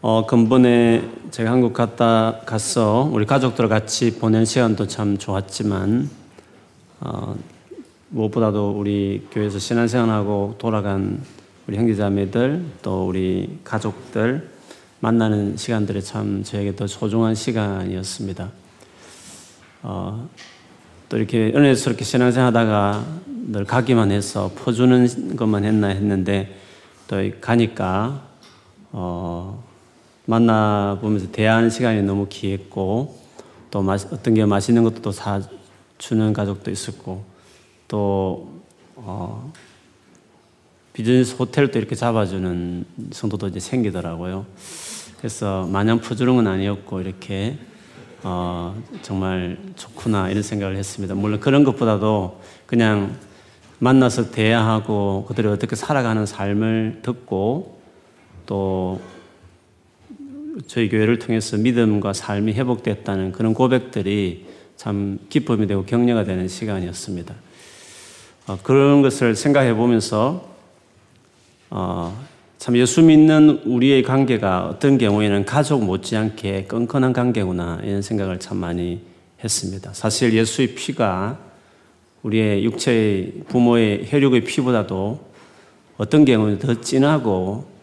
어, 근본에 제가 한국 갔다 갔어 우리 가족들 같이 보낸 시간도 참 좋았지만 어, 무엇보다도 우리 교회에서 신앙생활하고 돌아간 우리 형제자매들 또 우리 가족들 만나는 시간들이 참 저에게 더 소중한 시간이었습니다. 어, 또 이렇게 은혜스럽게 신앙생활하다가 늘 가기만 해서 퍼주는 것만 했나 했는데 또 가니까 어, 만나보면서 대화하는 시간이 너무 귀했고 또 어떤 게 맛있는 것도 또 사주는 가족도 있었고 또 어, 비즈니스 호텔도 이렇게 잡아주는 성도도 이제 생기더라고요. 그래서 마냥 건 아니었고 이렇게 어, 정말 좋구나 이런 생각을 했습니다. 물론 그런 것보다도 그냥 만나서 대화하고 그들이 어떻게 살아가는 삶을 듣고 또 저희 교회를 통해서 믿음과 삶이 회복됐다는 그런 고백들이 참 기쁨이 되고 격려가 되는 시간이었습니다. 어, 그런 것을 생각해 보면서 어, 참 예수 믿는 우리의 관계가 어떤 경우에는 가족 못지않게 끈끈한 관계구나 이런 생각을 참 많이 했습니다. 사실 예수의 피가 우리의 육체의 부모의 혈육의 피보다도 어떤 경우는 더 진하고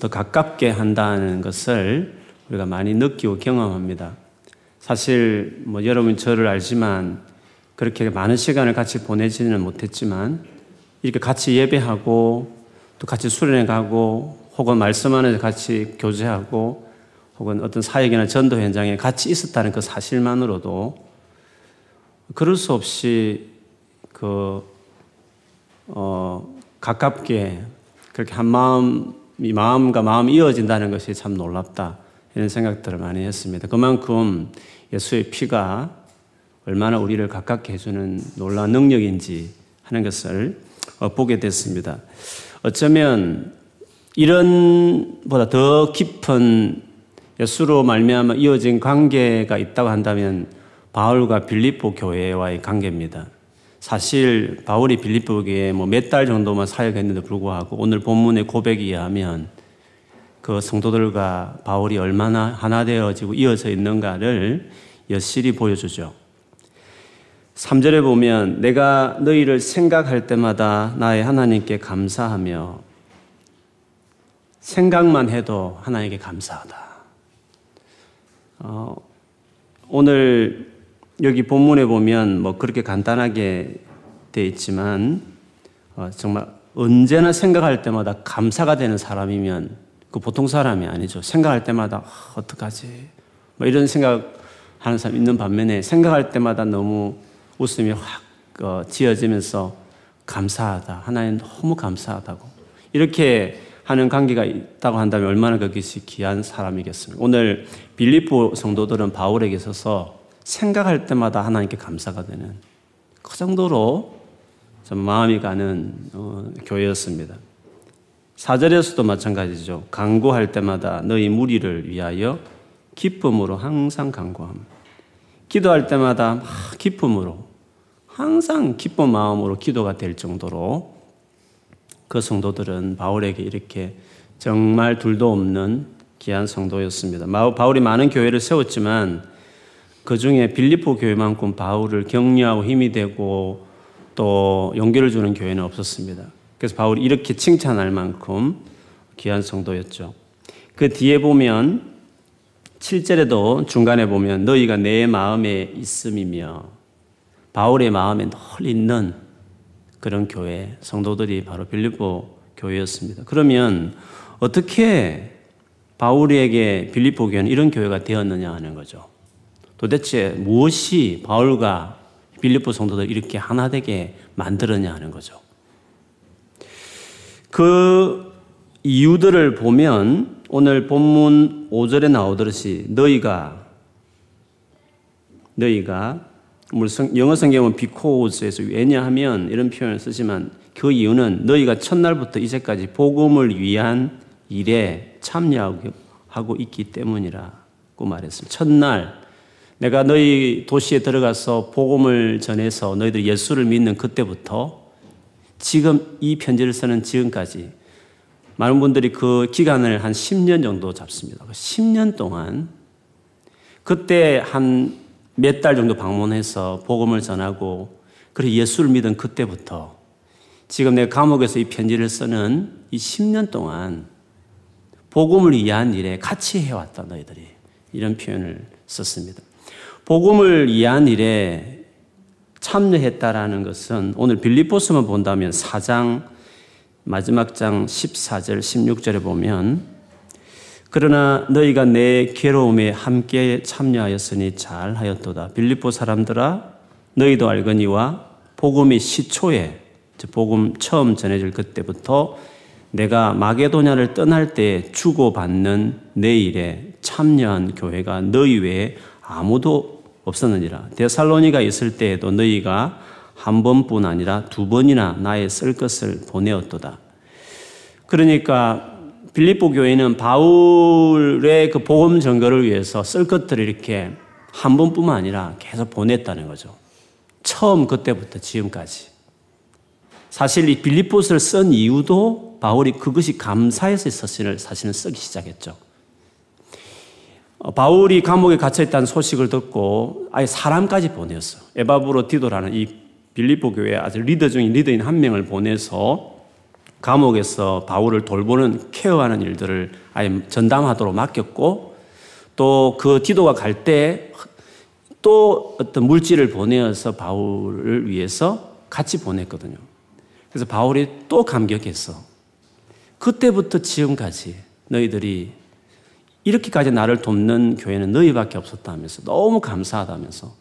더 가깝게 한다는 것을 우리가 많이 느끼고 경험합니다. 사실 뭐 여러분 저를 알지만 그렇게 많은 시간을 같이 보내지는 못했지만 이렇게 같이 예배하고 또 같이 수련회 가고 혹은 말씀 안에서 같이 교제하고 혹은 어떤 사역이나 전도 현장에 같이 있었다는 그 사실만으로도 그럴 수 없이 그, 어, 가깝게 그렇게 한 마음 이 마음과 마음이 이어진다는 것이 참 놀랍다. 이런 생각들을 많이 했습니다. 그만큼 예수의 피가 얼마나 우리를 가깝게 해주는 놀라운 능력인지 하는 것을 어, 보게 됐습니다. 어쩌면 이런 보다 더 깊은 예수로 말미암아 이어진 관계가 있다고 한다면 바울과 빌립보 교회와의 관계입니다. 사실 바울이 빌립보에 뭐 몇 달 정도만 사역했는데 불구하고 오늘 본문의 고백에 의하면 그 성도들과 바울이 얼마나 하나 되어지고 이어져 있는가를 여실히 보여주죠. 3절에 보면 내가 너희를 생각할 때마다 나의 하나님께 감사하며 생각만 해도 하나님께 감사하다. 어, 오늘 여기 본문에 보면 뭐 그렇게 간단하게 돼 있지만 어, 정말 언제나 생각할 때마다 감사가 되는 사람이면 그 보통 사람이 아니죠. 생각할 때마다 아, 어떡하지? 뭐 이런 생각하는 사람 있는 반면에 생각할 때마다 너무 웃음이 확 어, 지어지면서 감사하다. 하나님 너무 감사하다고. 이렇게 하는 관계가 있다고 한다면 얼마나 그것이 귀한 사람이겠습니까? 오늘 빌리포 성도들은 바울에게 있어서 생각할 때마다 하나님께 감사가 되는 그 정도로 좀 마음이 가는 어, 교회였습니다. 사절에서도 마찬가지죠. 강구할 때마다 너희 무리를 위하여 기쁨으로 항상 강구함. 기도할 때마다 막 기쁨으로 항상 기쁜 마음으로 기도가 될 정도로 그 성도들은 바울에게 이렇게 정말 둘도 없는 귀한 성도였습니다. 바울이 많은 교회를 세웠지만 그 중에 빌리포 교회만큼 바울을 격려하고 힘이 되고 또 용기를 주는 교회는 없었습니다. 그래서 바울이 이렇게 칭찬할 만큼 귀한 성도였죠. 그 뒤에 보면 7절에도 중간에 보면 너희가 내 마음에 있음이며 바울의 마음에 늘 있는 그런 교회 성도들이 바로 빌립보 교회였습니다. 그러면 어떻게 바울에게 빌립보 교회는 이런 교회가 되었느냐 하는 거죠. 도대체 무엇이 바울과 빌립보 성도들 이렇게 하나 되게 만들었냐 하는 거죠. 그 이유들을 보면 오늘 본문 5절에 나오듯이 너희가 너희가 영어 성경은 비코즈에서 왜냐하면 이런 표현을 쓰지만 그 이유는 너희가 첫날부터 이제까지 복음을 위한 일에 참여하고 있기 때문이라고 말했습니다. 첫날 내가 너희 도시에 들어가서 복음을 전해서 너희들 예수를 믿는 그때부터 지금 이 편지를 쓰는 지금까지 많은 분들이 그 기간을 한 10년 정도 잡습니다. 10년 그 동안 그때 한 몇 달 정도 방문해서 복음을 전하고 그래 예수를 믿은 그때부터 지금 내가 감옥에서 이 편지를 쓰는 이 10년 동안 복음을 위한 일에 같이 해왔다 너희들이 이런 표현을 썼습니다. 복음을 위한 일에 참여했다라는 것은 오늘 빌립보스만 본다면 4장 마지막 장 14절 16절에 보면 그러나 너희가 내 괴로움에 함께 참여하였으니 잘하였도다. 빌립보 사람들아 너희도 알거니와 복음이 시초에 복음 처음 전해질 그때부터 내가 마게도냐를 떠날 때 주고받는 내 일에 참여한 교회가 너희 외에 아무도 없었느니라. 데살로니가 있을 때에도 너희가 한 번뿐 아니라 두 번이나 나의 쓸 것을 보내었도다. 그러니까 빌립보 교회는 바울의 그 복음 전거를 위해서 쓸 것들을 이렇게 한 번뿐만 아니라 계속 보냈다는 거죠. 처음 그때부터 지금까지. 사실 이 빌립보스를 쓴 이유도 바울이 그것이 감사해서 사실을 사실은 쓰기 시작했죠. 어, 바울이 감옥에 갇혀 있다는 소식을 듣고 아예 사람까지 보냈어. 에바브로 디도라는 이 빌립보 교회 아주 리더 중인 리더인 한 명을 보내서 감옥에서 바울을 돌보는 케어하는 일들을 아예 전담하도록 맡겼고 또 그 디도가 갈 때 또 어떤 물질을 보내어서 바울을 위해서 같이 보냈거든요. 그래서 바울이 또 감격했어. 그때부터 지금까지 너희들이 이렇게까지 나를 돕는 교회는 너희밖에 없었다면서 너무 감사하다면서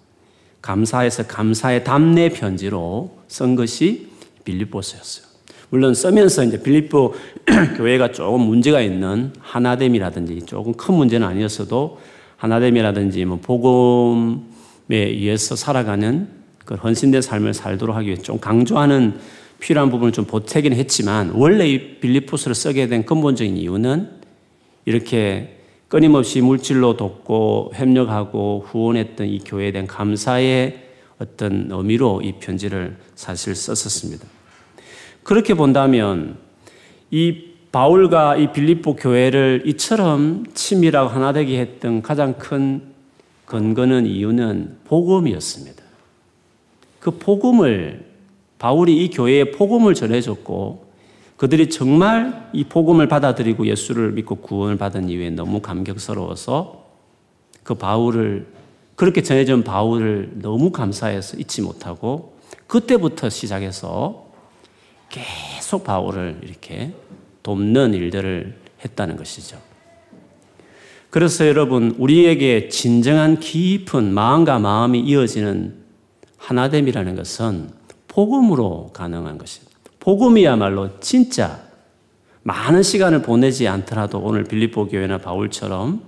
감사해서 감사의 답례 편지로 쓴 것이 빌립보스였어요. 물론 쓰면서 이제 빌립보 교회가 조금 문제가 있는 하나됨이라든지 조금 큰 문제는 아니었어도 하나됨이라든지 뭐 복음에 의해서 살아가는 그 헌신된 삶을 살도록 하기 위해 좀 강조하는 필요한 부분을 좀 보태긴 했지만 원래 이 빌립보스를 쓰게 된 근본적인 이유는 이렇게 끊임없이 물질로 돕고 협력하고 후원했던 이 교회에 대한 감사의 어떤 의미로 이 편지를 사실 썼었습니다. 그렇게 본다면 이 바울과 이 빌립보 교회를 이처럼 치밀하고 하나 되게 했던 가장 큰 근거는 이유는 복음이었습니다. 그 복음을 바울이 이 교회에 복음을 전해줬고 그들이 정말 이 복음을 받아들이고 예수를 믿고 구원을 받은 이후에 너무 감격스러워서 그 바울을 그렇게 전해준 바울을 너무 감사해서 잊지 못하고 그때부터 시작해서 계속 바울을 이렇게 돕는 일들을 했다는 것이죠. 그래서 여러분, 우리에게 진정한 깊은 마음과 마음이 이어지는 하나됨이라는 것은 복음으로 가능한 것입니다. 복음이야말로 진짜 많은 시간을 보내지 않더라도 오늘 빌립보 교회나 바울처럼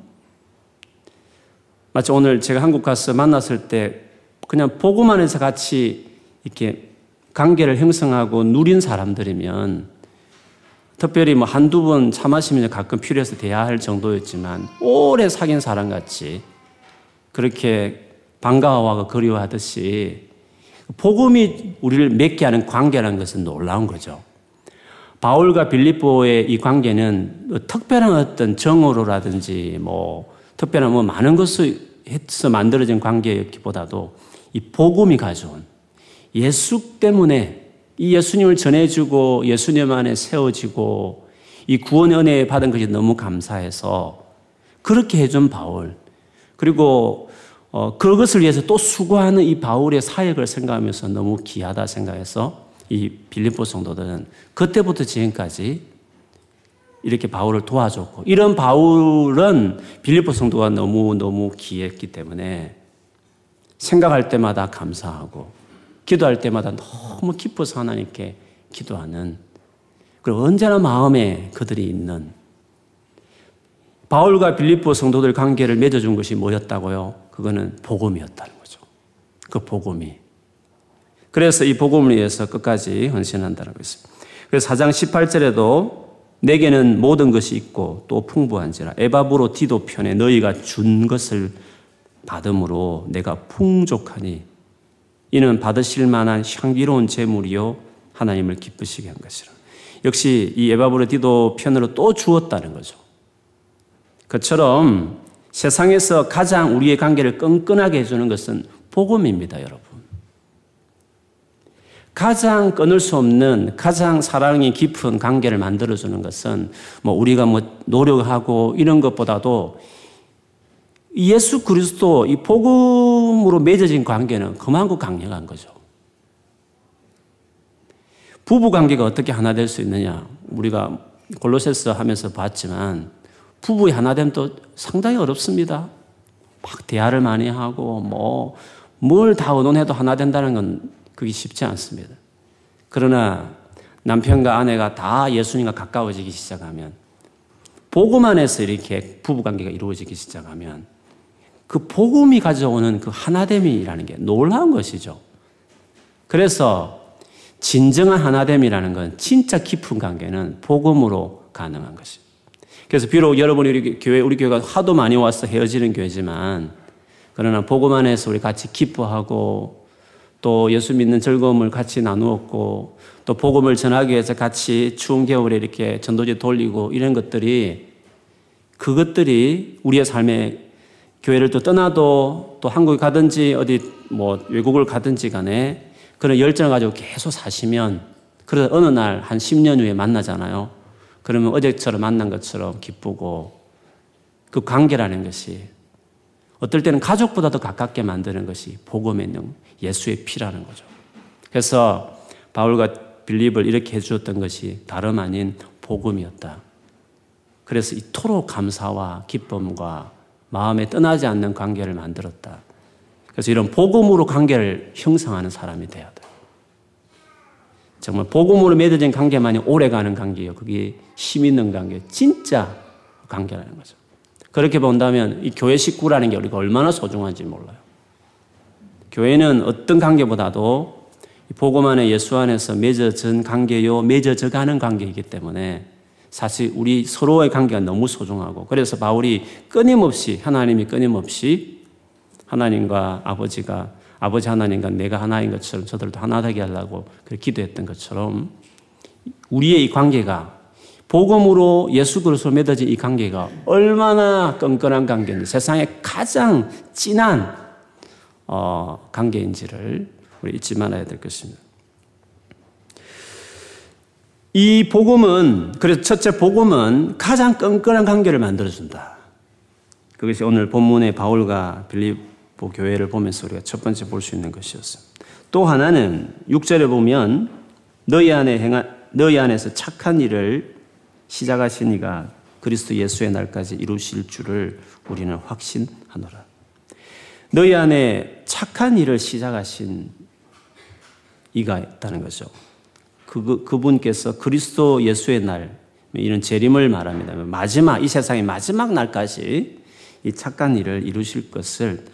마치 오늘 제가 한국 가서 만났을 때 그냥 복음 안에서 같이 이렇게 관계를 형성하고 누린 사람들이면 특별히 뭐 한두 번 차 마시면 가끔 필요해서 대화할 정도였지만 오래 사귄 사람 같이 그렇게 반가워하고 그리워하듯이 복음이 우리를 맺게 하는 관계라는 것은 놀라운 거죠. 바울과 빌립보의 이 관계는 특별한 어떤 정으로라든지 뭐 특별한 뭐 많은 것을 해서 만들어진 관계였기보다도 이 복음이 가져온 예수 때문에 이 예수님을 전해주고 예수님 안에 세워지고 이 구원의 은혜 받은 것이 너무 감사해서 그렇게 해준 바울 그리고 어, 그것을 위해서 또 수고하는 이 바울의 사역을 생각하면서 너무 귀하다 생각해서 이 빌립보 성도들은 그때부터 지금까지 이렇게 바울을 도와줬고 이런 바울은 빌립보 성도가 너무 너무 귀했기 때문에 생각할 때마다 감사하고 기도할 때마다 너무 기뻐서 하나님께 기도하는 그리고 언제나 마음에 그들이 있는 바울과 빌립보 성도들 관계를 맺어준 것이 뭐였다고요? 그거는 복음이었다는 거죠. 그 복음이. 그래서 이 복음을 위해서 끝까지 헌신한다는 것입니다. 그래서 4장 18절에도 내게는 모든 것이 있고 또 풍부한지라 에바브로 디도 편에 너희가 준 것을 받음으로 내가 풍족하니 이는 받으실 만한 향기로운 제물이요 하나님을 기쁘시게 한 것이라. 역시 이 에바브르디도 편으로 또 주었다는 거죠. 그처럼 세상에서 가장 우리의 관계를 끈끈하게 해주는 것은 복음입니다, 여러분. 가장 끊을 수 없는 가장 사랑이 깊은 관계를 만들어주는 것은 뭐 우리가 뭐 노력하고 이런 것보다도 예수 그리스도 이 복음으로 맺어진 관계는 그만큼 강력한 거죠. 부부 관계가 어떻게 하나 될 수 있느냐? 우리가 골로새서 하면서 봤지만 부부의 하나됨 도 상당히 어렵습니다. 막 대화를 많이 하고 뭐 뭘 다 의논해도 하나 된다는 건 그게 쉽지 않습니다. 그러나 남편과 아내가 다 예수님과 가까워지기 시작하면 복음 안에서 이렇게 부부 관계가 이루어지기 시작하면 그 복음이 가져오는 그 하나됨이라는 게 놀라운 것이죠. 그래서 진정한 하나됨이라는 건 진짜 깊은 관계는 복음으로 가능한 것입니다. 그래서 비록 여러분이 우리 교회, 우리 교회가 하도 많이 와서 헤어지는 교회지만 그러나 복음 안에서 우리 같이 기뻐하고 또 예수 믿는 즐거움을 같이 나누었고 또 복음을 전하기 위해서 같이 추운 겨울에 이렇게 전도지 돌리고 이런 것들이 그것들이 우리의 삶에 교회를 또 떠나도 또 한국에 가든지 어디 뭐 외국을 가든지 간에 그런 열정을 가지고 계속 사시면 그래서 어느 날 한 10년 후에 만나잖아요. 그러면 어제처럼 만난 것처럼 기쁘고 그 관계라는 것이 어떨 때는 가족보다 도 가깝게 만드는 것이 복음의 능, 예수의 피라는 거죠. 그래서 바울과 빌립을 이렇게 해주었던 것이 다름 아닌 복음이었다. 그래서 이토록 감사와 기쁨과 마음에 떠나지 않는 관계를 만들었다. 그래서 이런 복음으로 관계를 형성하는 사람이 돼. 정말 복음으로 맺어진 관계만이 오래가는 관계예요. 그게 힘 있는 관계, 진짜 관계라는 거죠. 그렇게 본다면 이 교회 식구라는 게 우리가 얼마나 소중한지 몰라요. 교회는 어떤 관계보다도 복음 안에 예수 안에서 맺어진 관계요, 맺어져 가는 관계이기 때문에 사실 우리 서로의 관계가 너무 소중하고 그래서 바울이 끊임없이 하나님이 끊임없이 하나님과 아버지가 아버지 하나님과 내가 하나인 것처럼 저들도 하나 되게 하려고 그렇게 기도했던 것처럼 우리의 이 관계가 복음으로 예수 그리스도 맺어진 이 관계가 얼마나 끈끈한 관계인지 세상에 가장 진한 어, 관계인지를 우리 잊지 말아야 될 것입니다. 이 복음은 그래서 첫째 복음은 가장 끈끈한 관계를 만들어 준다. 그것이 오늘 본문의 바울과 빌립보 교회를 보면서 우리가 첫 번째 볼 수 있는 것이었습니다. 또 하나는 6절에 보면 너희 안에 행한 너희 안에서 착한 일을 시작하신 이가 그리스도 예수의 날까지 이루실 줄을 우리는 확신하노라. 너희 안에 착한 일을 시작하신 이가 있다는 거죠. 그, 그분께서 그리스도 예수의 날, 이런 재림을 말합니다. 마지막, 이 세상의 마지막 날까지 이 착한 일을 이루실 것을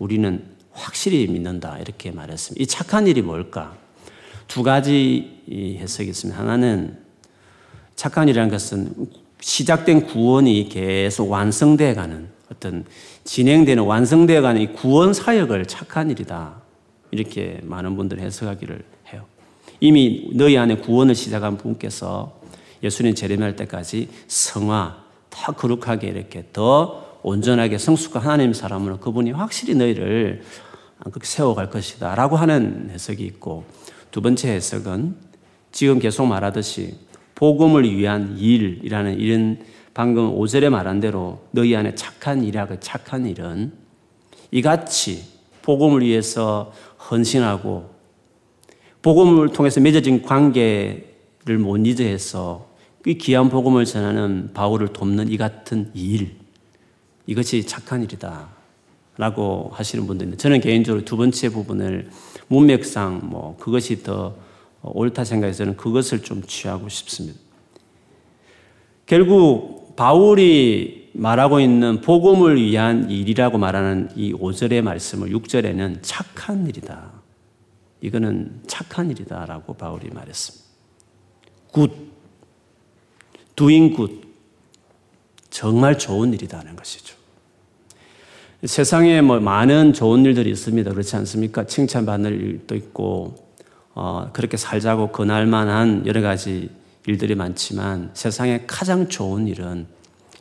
우리는 확실히 믿는다. 이렇게 말했습니다. 이 착한 일이 뭘까? 두 가지 해석이 있습니다. 하나는 착한 일이라는 것은 시작된 구원이 계속 완성되어 가는 어떤 진행되는 완성되어 가는 이 구원 사역을 착한 일이다. 이렇게 많은 분들이 해석하기를 이미 너희 안에 구원을 시작한 분께서 예수님 재림할 때까지 성화, 더 거룩하게 이렇게 더 온전하게 성숙한 하나님 사람으로 그분이 확실히 너희를 그렇게 세워갈 것이다. 라고 하는 해석이 있고 두 번째 해석은 지금 계속 말하듯이 복음을 위한 일이라는 이런 방금 5절에 말한 대로 너희 안에 착한 일이라 그 착한 일은 이같이 복음을 위해서 헌신하고 복음을 통해서 맺어진 관계를 못 잊어해서 이 귀한 복음을 전하는 바울을 돕는 이 같은 일, 이것이 착한 일이다. 라고 하시는 분들인데, 저는 개인적으로 두 번째 부분을 문맥상 뭐 그것이 더 옳다 생각해서는 그것을 좀 취하고 싶습니다. 결국 바울이 말하고 있는 복음을 위한 일이라고 말하는 이 5절의 말씀을 6절에는 착한 일이다. 이거는 착한 일이다라고 바울이 말했습니다. good, doing good. 정말 좋은 일이다는 것이죠. 세상에 뭐 많은 좋은 일들이 있습니다. 그렇지 않습니까? 칭찬받는 일도 있고, 어, 그렇게 살자고 권할 만한 여러 가지 일들이 많지만 세상에 가장 좋은 일은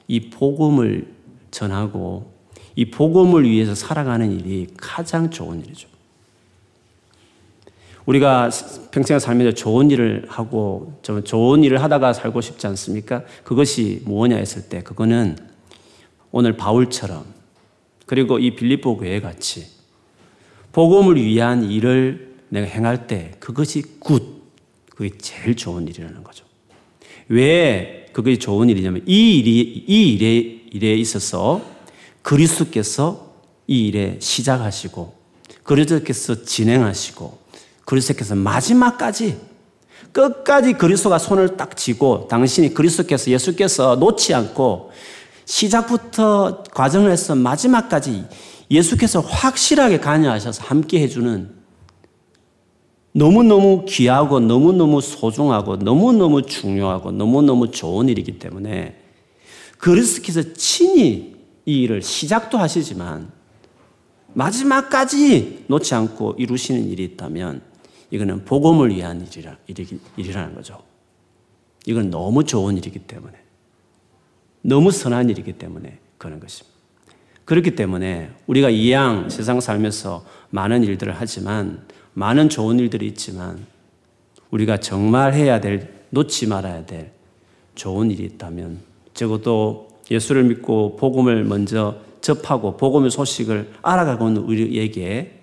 이 복음을 전하고 이 복음을 위해서 살아가는 일이 가장 좋은 일이죠. 우리가 평생 살면서 좋은 일을 하고 좀 좋은 일을 하다가 살고 싶지 않습니까? 그것이 무엇냐 했을 때 그거는 오늘 바울처럼 그리고 이 빌립보 교회 같이 복음을 위한 일을 내가 행할 때 그것이 good, 그게 제일 좋은 일이라는 거죠. 왜 그것이 좋은 일이냐면 이 일이 이 일에 일에 있어서 그리스도께서 이 일에 시작하시고 그리스도께서 진행하시고 그리스도께서 마지막까지 끝까지 그리스도가 손을 딱 쥐고 당신이 그리스도께서 예수께서 놓지 않고 시작부터 과정을 해서 마지막까지 예수께서 확실하게 관여하셔서 함께 해주는 너무너무 귀하고 너무너무 소중하고 너무너무 중요하고 너무너무 좋은 일이기 때문에 그리스도께서 친히 이 일을 시작도 하시지만 마지막까지 놓지 않고 이루시는 일이 있다면 이거는 복음을 위한 일이라, 일이라는 거죠. 이건 너무 좋은 일이기 때문에. 너무 선한 일이기 때문에 그런 것입니다. 그렇기 때문에 우리가 이양 세상 살면서 많은 일들을 하지만 많은 좋은 일들이 있지만 우리가 정말 해야 될, 놓지 말아야 될 좋은 일이 있다면 적어도 예수를 믿고 복음을 먼저 접하고 복음의 소식을 알아가고 있는 우리에게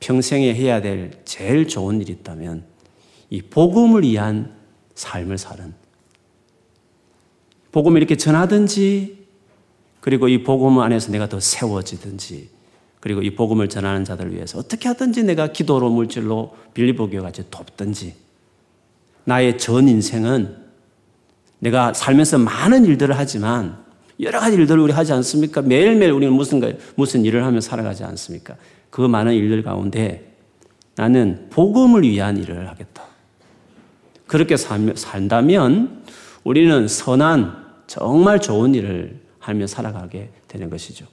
평생에 해야 될 제일 좋은 일이 있다면 이 복음을 위한 삶을 사는 복음을 이렇게 전하든지 그리고 이 복음 안에서 내가 더 세워지든지 그리고 이 복음을 전하는 자들 위해서 어떻게 하든지 내가 기도로 물질로 빌리보교 같이 돕든지 나의 전 인생은 내가 살면서 많은 일들을 하지만 여러 가지 일들을 우리 하지 않습니까? 매일매일 우리는 무슨, 무슨 일을 하며 살아가지 않습니까? 그 많은 일들 가운데 나는 복음을 위한 일을 하겠다. 그렇게 산다면 우리는 선한 정말 좋은 일을 하며 살아가게 되는 것이죠.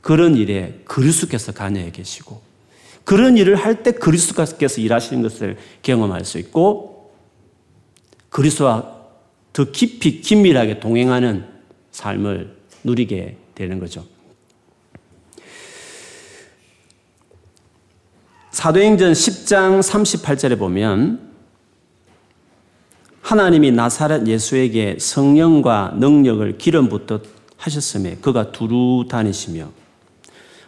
그런 일에 그리스도께서 관여해 계시고 그런 일을 할 때 그리스도께서 일하시는 것을 경험할 수 있고 그리스도와 더 깊이 긴밀하게 동행하는 삶을 누리게 되는 거죠. 사도행전 10장 38절에 보면 하나님이 나사렛 예수에게 성령과 능력을 기름 붓듯 하셨음에 그가 두루 다니시며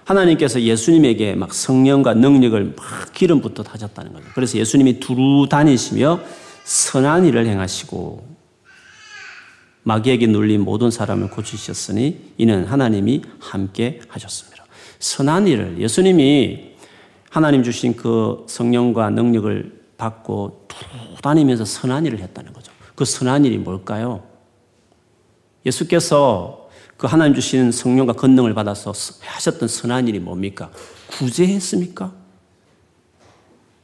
하나님께서 예수님에게 막 성령과 능력을 막 기름 붓듯 하셨다는 거죠. 그래서 예수님이 두루 다니시며 선한 일을 행하시고 마귀에게 눌린 모든 사람을 고치셨으니 이는 하나님이 함께 하셨습니다. 선한 일을 예수님이 하나님 주신 그 성령과 능력을 받고 다니면서 선한 일을 했다는 거죠. 그 선한 일이 뭘까요? 예수께서 그 하나님 주신 성령과 권능을 받아서 하셨던 선한 일이 뭡니까? 구제했습니까?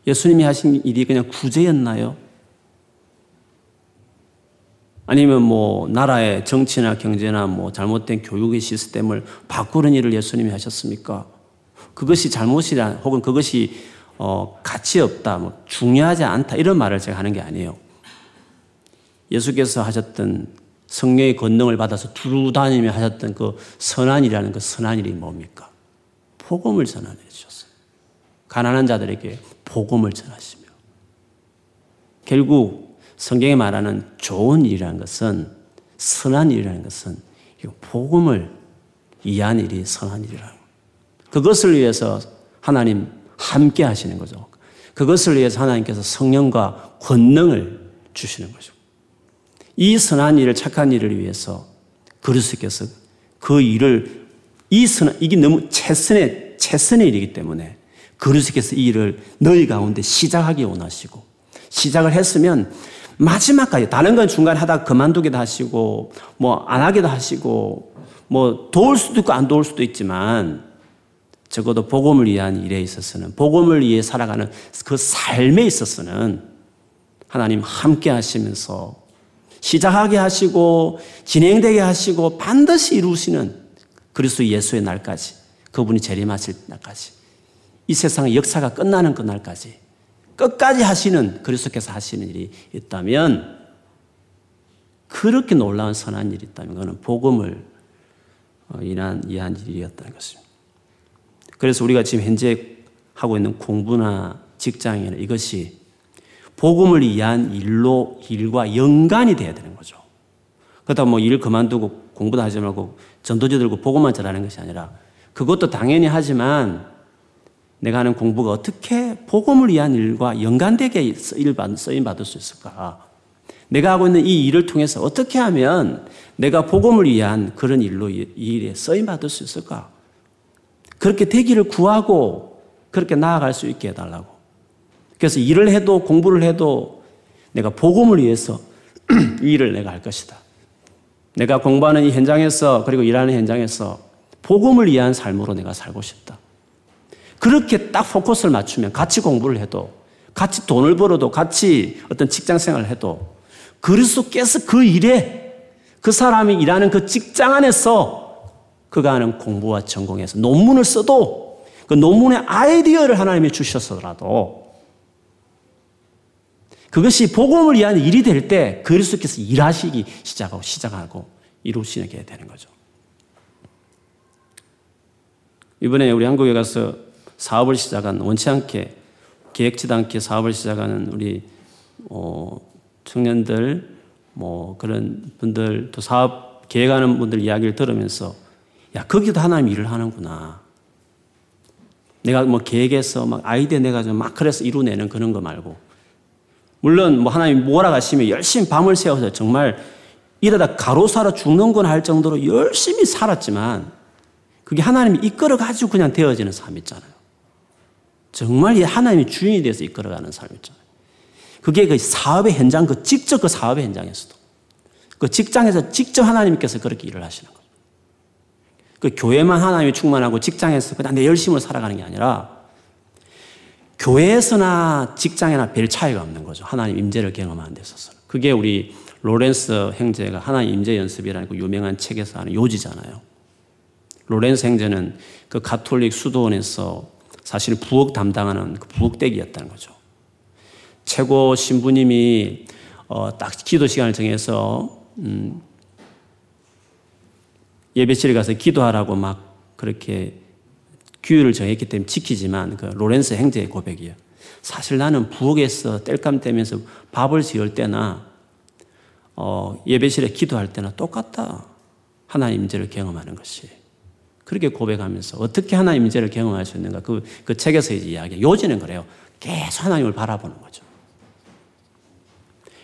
예수님이 하신 일이 그냥 구제였나요? 아니면 뭐 나라의 정치나 경제나 뭐 잘못된 교육의 시스템을 바꾸는 일을 예수님이 하셨습니까? 그것이 잘못이라 혹은 그것이 어, 가치 없다, 뭐 중요하지 않다 이런 말을 제가 하는 게 아니에요. 예수께서 하셨던 성령의 권능을 받아서 두루 다니며 하셨던 그 선한이라는 그 선한 일이 뭡니까? 복음을 전하해 주셨어요. 가난한 자들에게 복음을 전하시며 결국 성경에 말하는 좋은 일이라는 것은 선한 일이라는 것은 복음을 이해한 일이 선한 일이라는 그것을 위해서 하나님 함께 하시는 거죠. 그것을 위해서 하나님께서 성령과 권능을 주시는 거죠. 이 선한 일을 착한 일을 위해서 그리스도께서 그 일을 이 선한 이게 너무 최선의 최선의 일이기 때문에 그리스도께서 이 일을 너희 가운데 시작하기 원하시고 시작을 했으면 마지막까지 다른 건 중간 하다 그만두기도 하시고 뭐 안 하기도 하시고 뭐 도울 수도 있고 안 도울 수도 있지만 적어도 복음을 위한 일에 있어서는 복음을 위해 살아가는 그 삶에 있어서는 하나님 함께 하시면서 시작하게 하시고 진행되게 하시고 반드시 이루시는 그리스도 예수의 날까지 그분이 재림하실 날까지 이 세상의 역사가 끝나는 그날까지 끝까지 하시는 그리스도께서 하시는 일이 있다면 그렇게 놀라운 선한 일이 있다면 그거는 복음을 인한 어, 이한 일이었다는 것입니다. 그래서 우리가 지금 현재 하고 있는 공부나 직장이나 이것이 복음을 위한 일로 일과 연관이 돼야 되는 거죠. 그렇다고 뭐 일 그만두고 공부도 하지 말고 전도지 들고 복음만 잘하는 것이 아니라 그것도 당연히 하지만 내가 하는 공부가 어떻게 복음을 위한 일과 연관되게 쓰임 받을 수 있을까? 내가 하고 있는 이 일을 통해서 어떻게 하면 내가 복음을 위한 그런 일로 이 일에 쓰임 받을 수 있을까? 그렇게 되기를 구하고 그렇게 나아갈 수 있게 해달라고. 그래서 일을 해도 공부를 해도 내가 복음을 위해서 이 일을 내가 할 것이다. 내가 공부하는 이 현장에서 그리고 일하는 현장에서 복음을 위한 삶으로 내가 살고 싶다. 그렇게 딱 포커스를 맞추면 같이 공부를 해도 같이 돈을 벌어도 같이 어떤 직장 생활을 해도 그리스도께서 그 일에 그 사람이 일하는 그 직장 안에서 그가 하는 공부와 전공에서 논문을 써도 그 논문의 아이디어를 하나님이 주셨더라도 그것이 복음을 위한 일이 될 때 그리스도께서 일하시기 시작하고 시작하고 이루시게 되는 거죠. 이번에 우리 한국에 가서 사업을 시작한 원치 않게 계획치도 않게 사업을 시작하는 우리 어, 청년들 뭐 그런 분들 또 사업 계획하는 분들 이야기를 들으면서 야 거기도 하나님 일을 하는구나. 내가 뭐 계획해서 막 아이디어 내가지고 막 그래서 이루내는 그런 거 말고 물론 뭐 하나님 뭐라 가시면 열심히 밤을 새워서 정말 이러다 가로사로 죽는 건 할 정도로 열심히 살았지만 그게 하나님이 이끌어 가지고 그냥 되어지는 삶 있잖아요. 정말 하나님이 주인이 돼서 이끌어가는 삶 있잖아요. 그게 그 사업의 현장, 그 직접 그 사업의 현장에서도. 그 직장에서 직접 하나님께서 그렇게 일을 하시는 거예요. 그 교회만 하나님이 충만하고 직장에서 그냥 내 열심을 살아가는 게 아니라 교회에서나 직장에나 별 차이가 없는 거죠. 하나님 임재를 경험하는 데 있어서는. 그게 우리 로렌스 형제가 하나님 임재 연습이라는 그 유명한 책에서 하는 요지잖아요. 로렌스 행제는 그 가톨릭 수도원에서 사실 부엌 담당하는 그 부엌대기였다는 거죠. 최고 신부님이 어, 딱 기도 시간을 정해서 음, 예배실에 가서 기도하라고 막 그렇게 규율을 정했기 때문에 지키지만 그 로렌스 행제의 고백이에요. 사실 나는 부엌에서 땔감 떼면서 밥을 지을 때나 어, 예배실에 기도할 때나 똑같다. 하나님 임재를 경험하는 것이. 그렇게 고백하면서 어떻게 하나님 임재를 경험할 수 있는가 그, 그 책에서 이제 이야기. 요지는 그래요. 계속 하나님을 바라보는 거죠.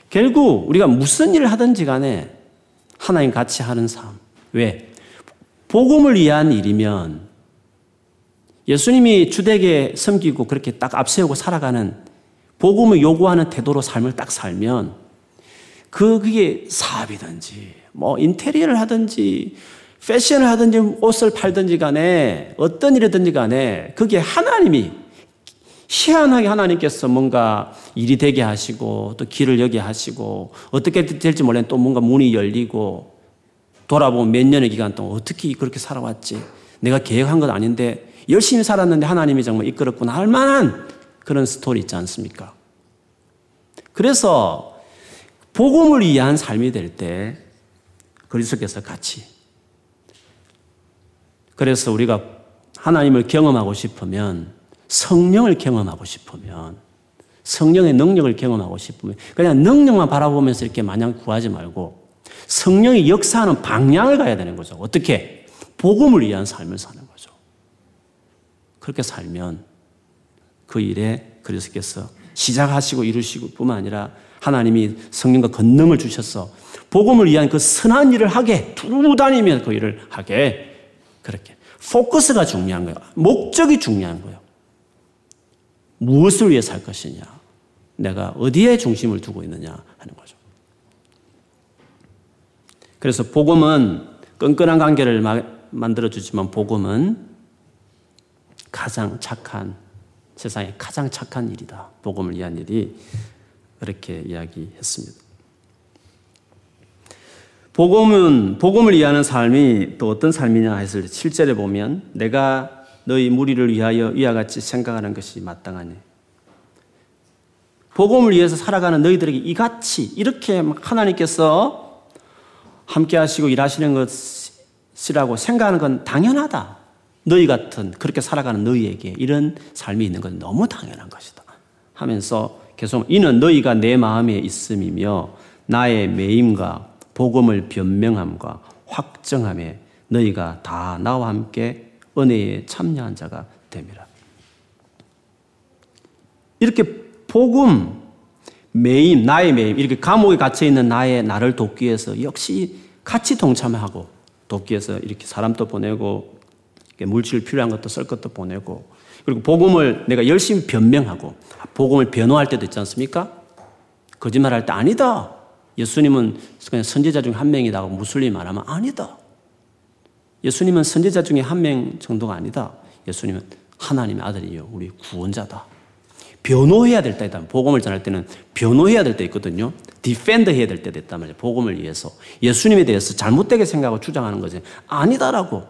결국 우리가 무슨 일을 하든지 간에 하나님 같이 하는 삶. 왜? 복음을 위한 일이면 예수님이 주되게 섬기고 그렇게 딱 앞세우고 살아가는 복음을 요구하는 태도로 삶을 딱 살면 그 그게 사업이든지 뭐 인테리어를 하든지 패션을 하든지 옷을 팔든지 간에 어떤 일이든지 간에 그게 하나님이 희한하게 하나님께서 뭔가 일이 되게 하시고 또 길을 여게 하시고 어떻게 될지 몰라도 또 뭔가 문이 열리고 돌아보면 몇 년의 기간 동안 어떻게 그렇게 살아왔지 내가 계획한 건 아닌데 열심히 살았는데 하나님이 정말 이끌었구나 할 만한 그런 스토리 있지 않습니까? 그래서 복음을 위한 삶이 될 때 그리스도께서 같이 그래서 우리가 하나님을 경험하고 싶으면 성령을 경험하고 싶으면 성령의 능력을 경험하고 싶으면 그냥 능력만 바라보면서 이렇게 마냥 구하지 말고 성령이 역사하는 방향을 가야 되는 거죠. 어떻게? 복음을 위한 삶을 사는 거죠. 그렇게 살면 그 일에 그리스도께서 시작하시고 이루시고 뿐만 아니라 하나님이 성령과 권능을 주셔서 복음을 위한 그 선한 일을 하게 두루 다니며 그 일을 하게 그렇게. 포커스가 중요한 거예요. 목적이 중요한 거예요. 무엇을 위해 살 것이냐. 내가 어디에 중심을 두고 있느냐 하는 거죠. 그래서 복음은 끈끈한 관계를 만들어주지만 복음은 가장 착한, 세상에 가장 착한 일이다. 복음을 위한 일이 그렇게 이야기했습니다. 복음은 복음을 위하는 삶이 또 어떤 삶이냐 했을 때 7절에 보면 내가 너희 무리를 위하여 이와 같이 생각하는 것이 마땅하니 복음을 위해서 살아가는 너희들에게 이같이 이렇게 하나님께서 함께 하시고 일하시는 것이라고 생각하는 건 당연하다. 너희 같은 그렇게 살아가는 너희에게 이런 삶이 있는 건 너무 당연한 것이다. 하면서 계속 이는 너희가 내 마음에 있음이며 나의 매임과 복음을 변명함과 확정함에 너희가 다 나와 함께 은혜에 참여한 자가 됨이라. 이렇게 복음, 매임, 나의 매임, 이렇게 감옥에 갇혀 있는 나의 나를 돕기 위해서 역시 같이 동참하고 돕기 위해서 이렇게 사람도 보내고 물질 필요한 것도 쓸 것도 보내고 그리고 복음을 내가 열심히 변명하고 복음을 변호할 때도 있지 않습니까? 거짓말할 때 아니다. 예수님은 그냥 선지자 중 한 명이다. 무슬림 말하면 아니다. 예수님은 선지자 중에 한 명 정도가 아니다. 예수님은 하나님의 아들이요. 우리 구원자다. 변호해야 될 때다. 복음을 전할 때는 변호해야 될 때 있거든요. 디펜더 해야 될 때도 있단 말이에요. 복음을 위해서. 예수님에 대해서 잘못되게 생각하고 주장하는 거지. 아니다라고.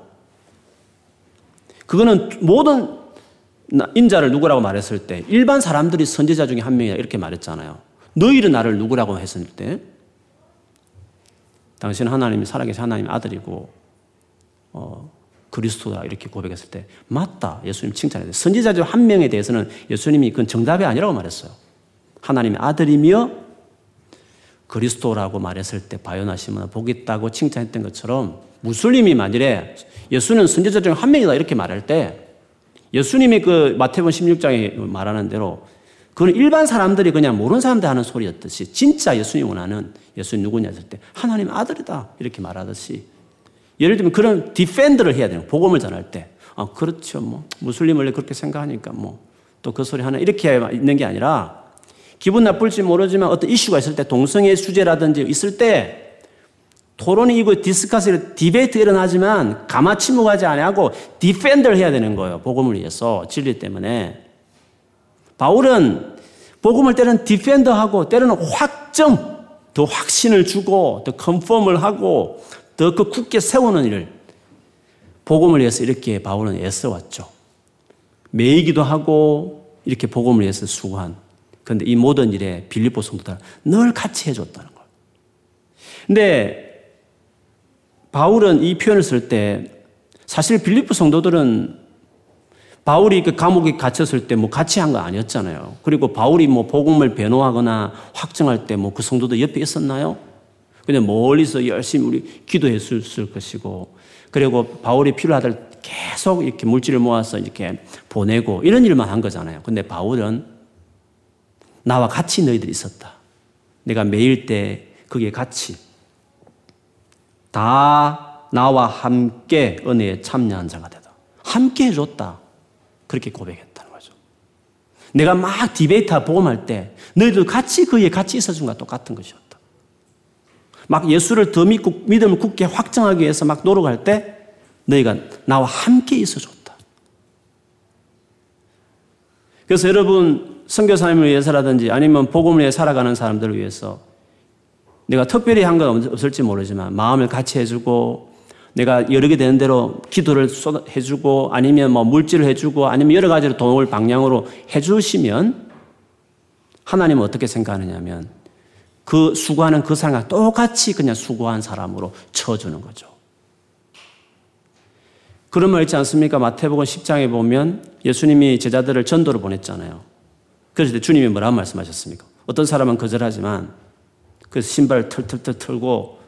그거는 모든 인자를 누구라고 말했을 때 일반 사람들이 선지자 중에 한 명이다 이렇게 말했잖아요. 너희는 나를 누구라고 했을 때 당신은 하나님이 살아계신 하나님의 아들이고 어, 그리스도다 이렇게 고백했을 때 맞다 예수님 칭찬해요. 선지자 중한 명에 대해서는 예수님이 그건 정답이 아니라고 말했어요. 하나님의 아들이며 그리스도라고 말했을 때 바요나시면 복 있다고 칭찬했던 것처럼 무슬림이 만일에 예수는 선지자 중 한 명이다 이렇게 말할 때 예수님이 그 마태복음 16장에 말하는 대로 그건 일반 사람들이 그냥 모르는 사람들 하는 소리였듯이 진짜 예수님이 원하는 예수님 누구냐 했을 때 하나님 아들이다 이렇게 말하듯이 예를 들면 그런 defend를 해야 되는 복음을 전할 때 아, 그렇죠 뭐 무슬림 원래 그렇게 생각하니까 뭐 또 그 소리 하나 이렇게 있는 게 아니라 기분 나쁠지 모르지만 어떤 이슈가 있을 때 동성애 주제라든지 있을 때 토론이 이거 discuss debate 일어나지만 가만 침묵하지 아니하고 defend를 해야 되는 거예요. 복음을 위해서 진리 때문에. 바울은 복음을 때는 defend하고 때로는 확정, 더 확신을 주고 더 컨펌을 하고 더 그 굳게 세우는 일을 복음을 위해서 이렇게 바울은 애써왔죠. 매이기도 하고 이렇게 복음을 위해서 수고한. 그런데 이 모든 일에 빌립보 성도들 늘 같이 해줬다는 거예요. 근데 바울은 이 표현을 쓸 때 사실 빌리프 성도들은 바울이 그 감옥에 갇혔을 때 뭐 같이 한 거 아니었잖아요. 그리고 바울이 뭐 복음을 변호하거나 확정할 때 뭐 그 성도들 옆에 있었나요? 그냥 멀리서 열심히 우리 기도했을 것이고 그리고 바울이 필요하다 계속 이렇게 물질을 모아서 이렇게 보내고 이런 일만 한 거잖아요. 근데 바울은 나와 같이 너희들이 있었다. 내가 매일 때 거기에 같이 다 나와 함께 은혜에 참여한 자가 되다. 함께 해줬다. 그렇게 고백했다는 거죠. 내가 막 디베이터 복음할 때 너희들 같이 그에 같이 있어준 것과 똑같은 것이었다. 막 예수를 더 믿고 믿음을 굳게 확정하기 위해서 막 노력할 때 너희가 나와 함께 있어줬다. 그래서 여러분 선교사님을 위해서라든지 아니면 복음을 위해 살아가는 사람들을 위해서 내가 특별히 한 건 없을지 모르지만 마음을 같이 해주고 내가 여러 개 되는 대로 기도를 해주고 아니면 뭐 물질을 해주고 아니면 여러 가지로 돈을 방향으로 해주시면 하나님은 어떻게 생각하느냐면 그 수고하는 그 사람과 똑같이 그냥 수고한 사람으로 쳐주는 거죠. 그런 말 있지 않습니까? 마태복음 10장에 보면 예수님이 제자들을 전도로 보냈잖아요. 그랬을 때 주님이 뭐라고 말씀하셨습니까? 어떤 사람은 거절하지만 그래서 신발을 털털털 털고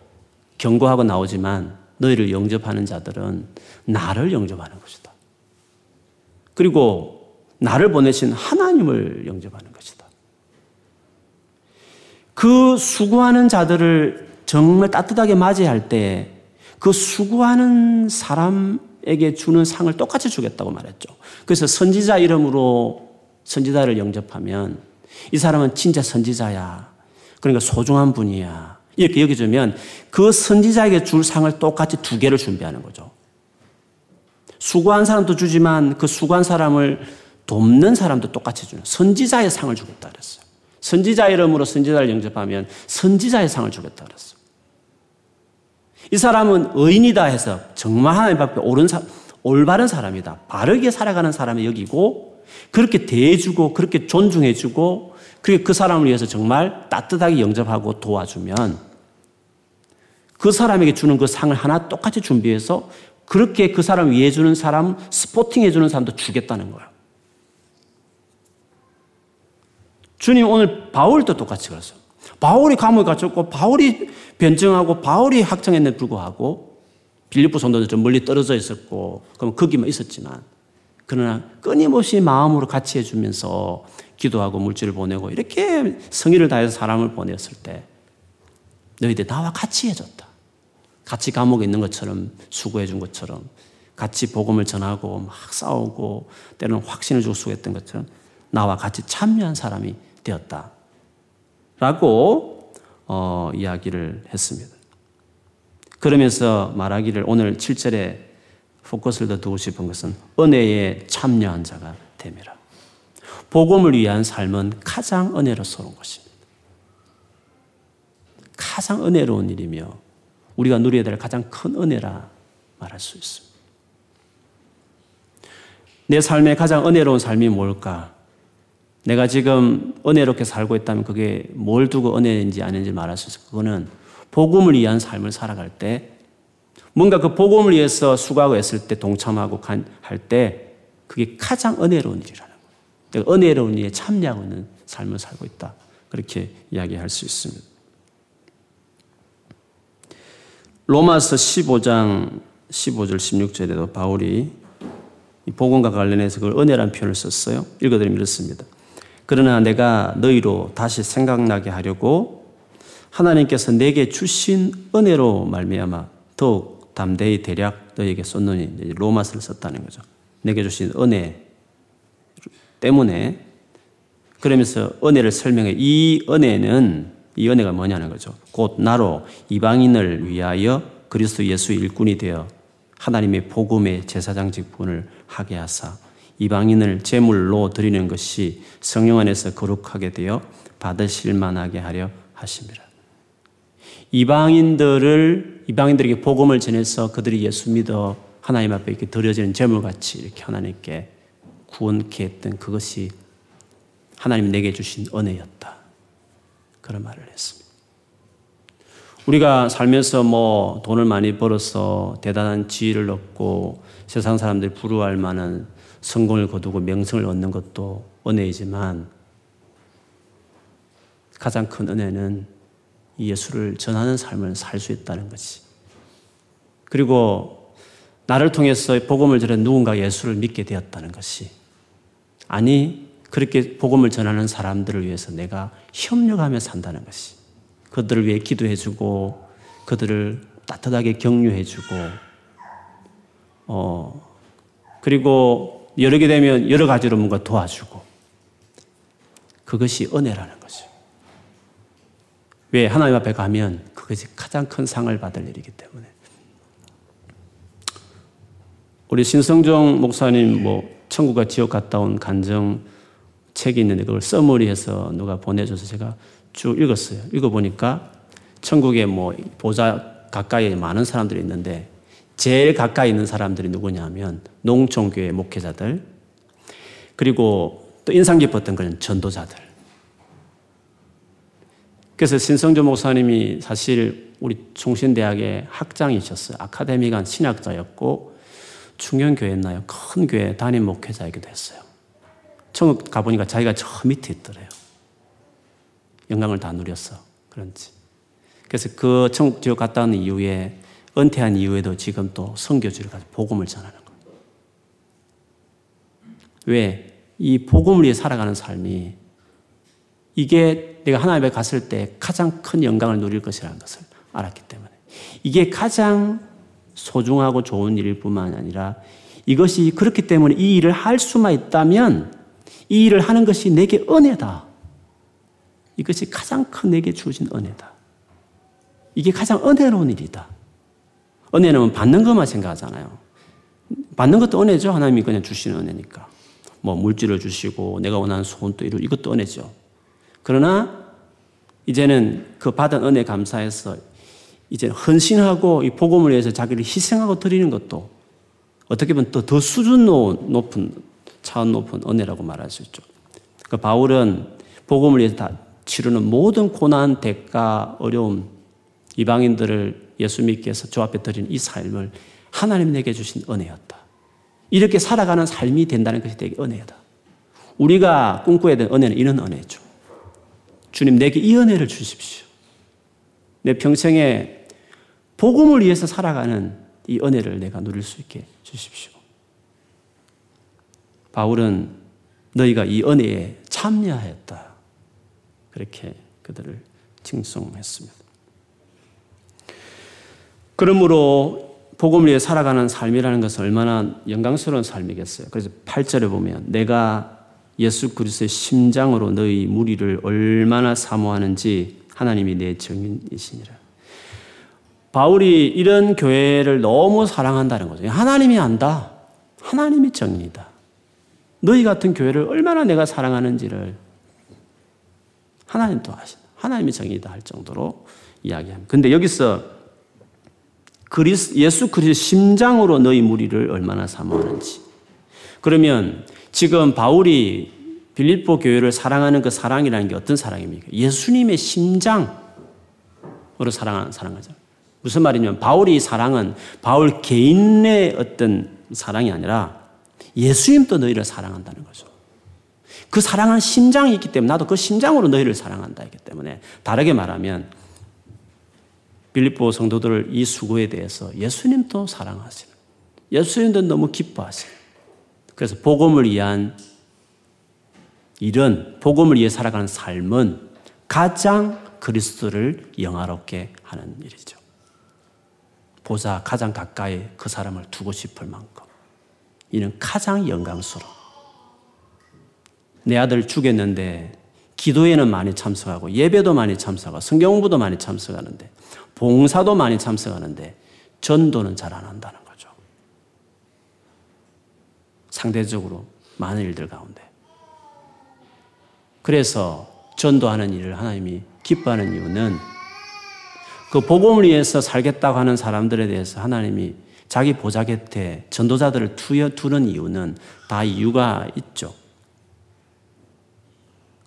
경고하고 나오지만 너희를 영접하는 자들은 나를 영접하는 것이다. 그리고 나를 보내신 하나님을 영접하는. 그 수고하는 자들을 정말 따뜻하게 맞이할 때 그 수고하는 사람에게 주는 상을 똑같이 주겠다고 말했죠. 그래서 선지자 이름으로 선지자를 영접하면 이 사람은 진짜 선지자야. 그러니까 소중한 분이야. 이렇게 여겨주면 그 선지자에게 줄 상을 똑같이 두 개를 준비하는 거죠. 수고한 사람도 주지만 그 수고한 사람을 돕는 사람도 똑같이 주는 선지자의 상을 주겠다 그랬어요. 선지자 이름으로 선지자를 영접하면 선지자의 상을 주겠다 그랬어요. 이 사람은 의인이다 해서 정말 하나님 앞에 옳은 사, 올바른 사람이다. 바르게 살아가는 사람이 여기고 그렇게 대해주고 그렇게 존중해주고 그리고 그 사람을 위해서 정말 따뜻하게 영접하고 도와주면 그 사람에게 주는 그 상을 하나 똑같이 준비해서 그렇게 그 사람 위해 주는 사람, 스포팅 해주는 사람도 주겠다는 거예요. 주님 오늘 바울도 똑같이 그랬어요. 바울이 감옥에 갇혔고 바울이 변증하고 바울이 학청했는데 불구하고 빌리프 성도는 좀 멀리 떨어져 있었고 그럼 거기만 있었지만 그러나 끊임없이 마음으로 같이 해주면서 기도하고 물질을 보내고 이렇게 성의를 다해서 사람을 보냈을 때 너희들 나와 같이 해줬다. 같이 감옥에 있는 것처럼 수고해 준 것처럼 같이 복음을 전하고 막 싸우고 때로는 확신을 주고 수고했던 것처럼 나와 같이 참여한 사람이 되었다. 라고 어, 이야기를 했습니다. 그러면서 말하기를 오늘 7절에 포커스를 더 두고 싶은 것은 은혜에 참여한 자가 됨이라. 복음을 위한 삶은 가장 은혜로서운 것입니다. 가장 은혜로운 일이며 우리가 누려야 될 가장 큰 은혜라 말할 수 있습니다. 내 삶의 가장 은혜로운 삶이 뭘까? 내가 지금 은혜롭게 살고 있다면 그게 뭘 두고 은혜인지 아닌지 말할 수 있어요. 그거는 복음을 위한 삶을 살아갈 때 뭔가 그 복음을 위해서 수고하고 했을 때 동참하고 할 때 그게 가장 은혜로운 일이라는 거예요. 내가 은혜로운 일에 참여하고 있는 삶을 살고 있다. 그렇게 이야기할 수 있습니다. 로마서 15장 15절 16절에도 바울이 복음과 관련해서 그걸 은혜란 표현을 썼어요. 읽어드리면 이렇습니다. 그러나 내가 너희로 다시 생각나게 하려고 하나님께서 내게 주신 은혜로 말미암아 더욱 담대히 대략 너희에게 썼노니 로마서를 썼다는 거죠. 내게 주신 은혜 때문에 그러면서 은혜를 설명해 이 은혜는 이 은혜가 뭐냐는 거죠. 곧 나로 이방인을 위하여 그리스도 예수의 일꾼이 되어 하나님의 복음의 제사장 직 분을 하게 하사 이방인을 제물로 드리는 것이 성령 안에서 거룩하게 되어 받으실 만하게 하려 하십니다. 이방인들을 이방인들에게 복음을 전해서 그들이 예수 믿어 하나님 앞에 이렇게 드려지는 제물같이 이렇게 하나님께 구원케 했던 그것이 하나님 내게 주신 은혜였다. 그런 말을 했습니다. 우리가 살면서 뭐 돈을 많이 벌어서 대단한 지위를 얻고 세상 사람들이 부러워할 만한 성공을 거두고 명성을 얻는 것도 은혜이지만 가장 큰 은혜는 예수를 전하는 삶을 살 수 있다는 것이. 그리고 나를 통해서 복음을 전해 누군가 예수를 믿게 되었다는 것이. 아니, 그렇게 복음을 전하는 사람들을 위해서 내가 협력하며 산다는 것이. 그들을 위해 기도해주고, 그들을 따뜻하게 격려해주고, 어, 그리고 여러 개 되면 여러 가지로 뭔가 도와주고 그것이 은혜라는 거죠. 왜 하나님 앞에 가면 그것이 가장 큰 상을 받을 일이기 때문에. 우리 신성종 목사님 뭐 천국과 지옥 갔다 온 간정 책이 있는데 그걸 써머리해서 누가 보내줘서 제가 쭉 읽었어요. 읽어보니까 천국에 뭐 보좌 가까이에 많은 사람들이 있는데 제일 가까이 있는 사람들이 누구냐면 농촌교회 목회자들 그리고 또 인상 깊었던 것은 전도자들. 그래서 신성조 목사님이 사실 우리 총신대학의 학장이셨어요. 아카데미관 신학자였고 중견교회였나요? 큰 교회 담임 목회자이기도 했어요. 천국 가보니까 자기가 저 밑에 있더래요. 영광을 다 누렸어. 그런지. 그래서 그 천국 지옥 갔다 온 이후에 은퇴한 이후에도 지금 또 성교주를 가서 복음을 전하는 거예요. 왜? 이 복음을 위해 살아가는 삶이 이게 내가 하나님 앞에 갔을 때 가장 큰 영광을 누릴 것이라는 것을 알았기 때문에 이게 가장 소중하고 좋은 일일 뿐만 아니라 이것이 그렇기 때문에 이 일을 할 수만 있다면 이 일을 하는 것이 내게 은혜다. 이것이 가장 큰 내게 주어진 은혜다. 이게 가장 은혜로운 일이다. 은혜는 받는 것만 생각하잖아요. 받는 것도 은혜죠. 하나님이 그냥 주시는 은혜니까. 뭐 물질을 주시고 내가 원하는 소원도 이루 이것도 은혜죠. 그러나 이제는 그 받은 은혜 감사해서 이제 헌신하고 이 복음을 위해서 자기를 희생하고 드리는 것도 어떻게 보면 또 더 수준 높은 차원 높은 은혜라고 말할 수 있죠. 그 바울은 복음을 위해서 다 치르는 모든 고난, 대가, 어려움, 이방인들을 예수 믿게 해서 주 앞에 드리는 이 삶을 하나님 내게 주신 은혜였다. 이렇게 살아가는 삶이 된다는 것이 되게 은혜다. 우리가 꿈꿔야 될 은혜는 이런 은혜죠. 주님 내게 이 은혜를 주십시오. 내 평생에 복음을 위해서 살아가는 이 은혜를 내가 누릴 수 있게 주십시오. 바울은 너희가 이 은혜에 참여하였다. 그렇게 그들을 칭송했습니다. 그러므로 복음을 위해 살아가는 삶이라는 것은 얼마나 영광스러운 삶이겠어요. 그래서 8절에 보면 내가 예수 그리스도의 심장으로 너희 무리를 얼마나 사모하는지 하나님이 내 증인이시니라. 바울이 이런 교회를 너무 사랑한다는 거죠. 하나님이 안다. 하나님이 정인이다. 너희 같은 교회를 얼마나 내가 사랑하는지를 하나님도 아신다. 하나님이 정이다 할 정도로 이야기합니다. 근데 여기서 그리스, 예수 그리스도 심장으로 너희 무리를 얼마나 사모하는지. 그러면 지금 바울이 빌립보 교회를 사랑하는 그 사랑이라는 게 어떤 사랑입니까? 예수님의 심장으로 사랑하는 사랑하죠. 무슨 말이냐면 바울이 사랑은 바울 개인의 어떤 사랑이 아니라 예수님도 너희를 사랑한다는 거죠. 그 사랑하는 심장이 있기 때문에 나도 그 심장으로 너희를 사랑한다 했기 때문에 다르게 말하면 빌립보 성도들 이 수고에 대해서 예수님도 사랑하시는 예수님도 너무 기뻐하시는 그래서 복음을 위한 일은 복음을 위해 살아가는 삶은 가장 그리스도를 영화롭게 하는 일이죠. 보자 가장 가까이 그 사람을 두고 싶을 만큼 이는 가장 영광스러워. 내 아들 죽였는데 기도에는 많이 참석하고 예배도 많이 참석하고 성경 공부도 많이 참석하는데 봉사도 많이 참석하는데 전도는 잘 안 한다는 거죠. 상대적으로 많은 일들 가운데. 그래서 전도하는 일을 하나님이 기뻐하는 이유는 그 복음을 위해서 살겠다고 하는 사람들에 대해서 하나님이 자기 보좌 곁에 전도자들을 투여 두는 이유는 다 이유가 있죠.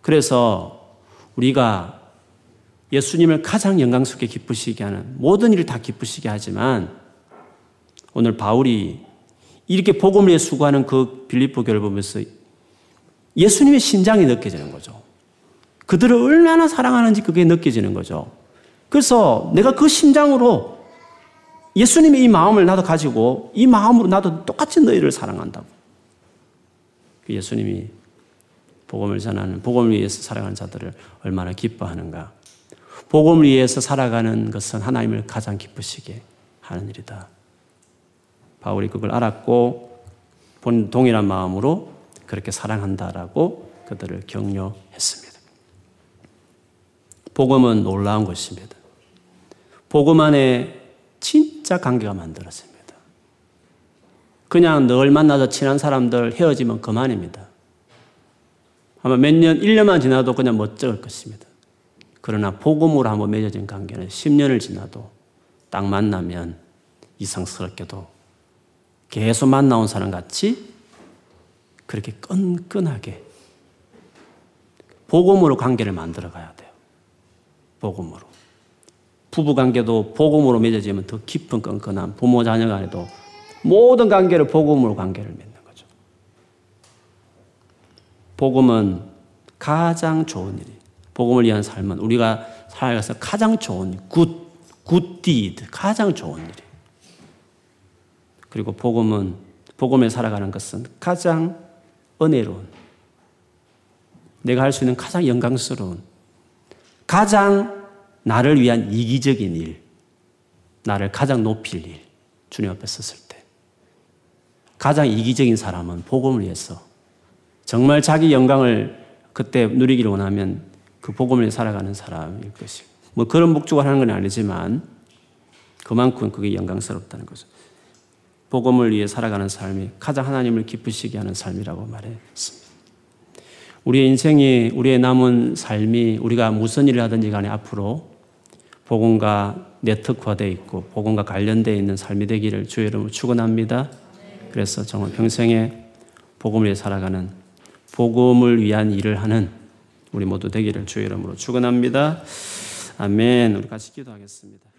그래서 우리가 예수님을 가장 영광스럽게 기쁘시게 하는 모든 일을 다 기쁘시게 하지만 오늘 바울이 이렇게 복음을 위해 수고하는 그 빌립보 교를 보면서 예수님의 심장이 느껴지는 거죠. 그들을 얼마나 사랑하는지 그게 느껴지는 거죠. 그래서 내가 그 심장으로 예수님의 이 마음을 나도 가지고 이 마음으로 나도 똑같이 너희를 사랑한다고. 그 예수님이 복음을 전하는 복음을 위해서 살아가는 자들을 얼마나 기뻐하는가. 복음을 위해서 살아가는 것은 하나님을 가장 기쁘시게 하는 일이다. 바울이 그걸 알았고 본 동일한 마음으로 그렇게 사랑한다라고 그들을 격려했습니다. 복음은 놀라운 것입니다. 복음 안에 진짜 관계가 만들어집니다. 그냥 늘 만나서 친한 사람들 헤어지면 그만입니다. 아마 몇 년, 1년만 지나도 그냥 멋쩍을 것입니다. 그러나 복음으로 한번 맺어진 관계는 10년을 지나도 딱 만나면 이상스럽게도 계속 만나온 사람 같이 그렇게 끈끈하게 복음으로 관계를 만들어 가야 돼요. 복음으로. 부부 관계도 복음으로 맺어지면 더 깊은 끈끈한 부모 자녀 간에도 모든 관계를 복음으로 관계를 맺는 거죠. 복음은 가장 좋은 일이 복음을 위한 삶은 우리가 살아가서 가장 좋은 good, good deed, 가장 좋은 일이. 그리고 복음은 복음에 살아가는 것은 가장 은혜로운 내가 할 수 있는 가장 영광스러운 가장 나를 위한 이기적인 일, 나를 가장 높일 일, 주님 앞에 섰을 때. 가장 이기적인 사람은 복음을 위해서 정말 자기 영광을 그때 누리기를 원하면 그 복음을 살아가는 사람일 것이고 뭐 그런 목적을 하는 건 아니지만 그만큼 그게 영광스럽다는 거죠. 복음을 위해 살아가는 삶이 가장 하나님을 기쁘시게 하는 삶이라고 말했습니다. 우리의 인생이 우리의 남은 삶이 우리가 무슨 일을 하든지 간에 앞으로 복음과 네트워크화되어 있고 복음과 관련되어 있는 삶이 되기를 주의 이름으로 축원합니다. 그래서 정말 평생에 복음을 위해 살아가는 복음을 위한 일을 하는 우리 모두 되기를 주의 이름으로 축원합니다. 아멘. 우리 같이 기도하겠습니다.